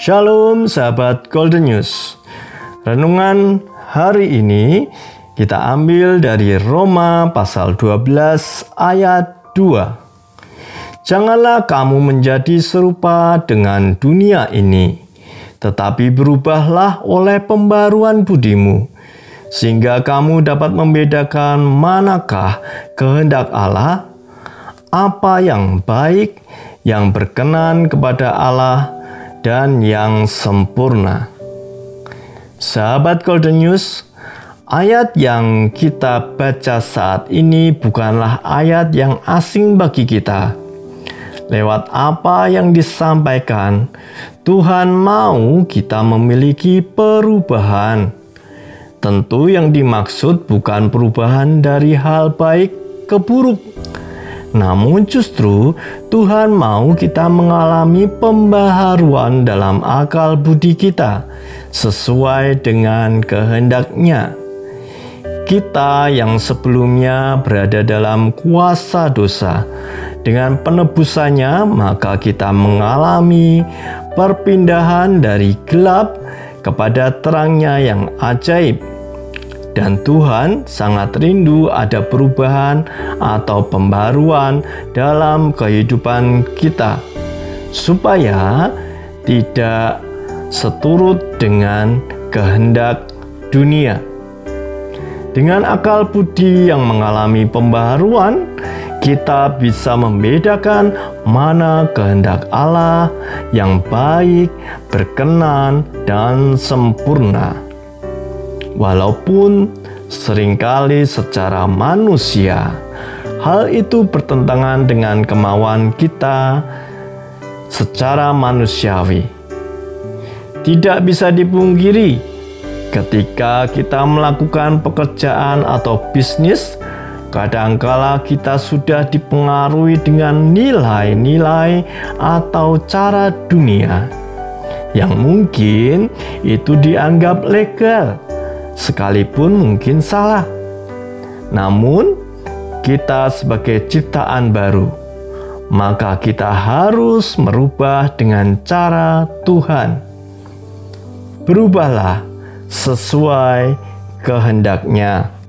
Shalom sahabat Golden News. Renungan hari ini kita ambil dari Roma pasal 12 ayat 2. Janganlah kamu menjadi serupa dengan dunia ini, tetapi berubahlah oleh pembaruan budimu, sehingga kamu dapat membedakan manakah kehendak Allah, apa yang baik, yang berkenan kepada Allah, dan yang sempurna. Sahabat Golden News, ayat yang kita baca saat ini bukanlah ayat yang asing bagi kita. Lewat apa yang disampaikan, Tuhan mau kita memiliki perubahan. Tentu, yang dimaksud bukan perubahan dari hal baik ke buruk namun justru Tuhan mau kita mengalami pembaharuan dalam akal budi kita sesuai dengan kehendaknya. Kita yang sebelumnya berada dalam kuasa dosa, dengan penebusannya maka kita mengalami perpindahan dari gelap kepada terangnya yang ajaib dan Tuhan sangat rindu ada perubahan atau pembaruan dalam kehidupan kita, supaya tidak seturut dengan kehendak dunia. Dengan akal budi yang mengalami pembaruan, kita bisa membedakan mana kehendak Allah yang baik, berkenan, dan sempurna walaupun sering kali secara manusia hal itu bertentangan dengan kemauan kita secara manusiawi. Tidak bisa dipungkiri, ketika kita melakukan pekerjaan atau bisnis, kadangkala kita sudah dipengaruhi dengan nilai-nilai atau cara dunia yang mungkin itu dianggap legal sekalipun mungkin salah. Namun, kita sebagai ciptaan baru, maka kita harus merubah dengan cara Tuhan. Berubahlah sesuai kehendaknya.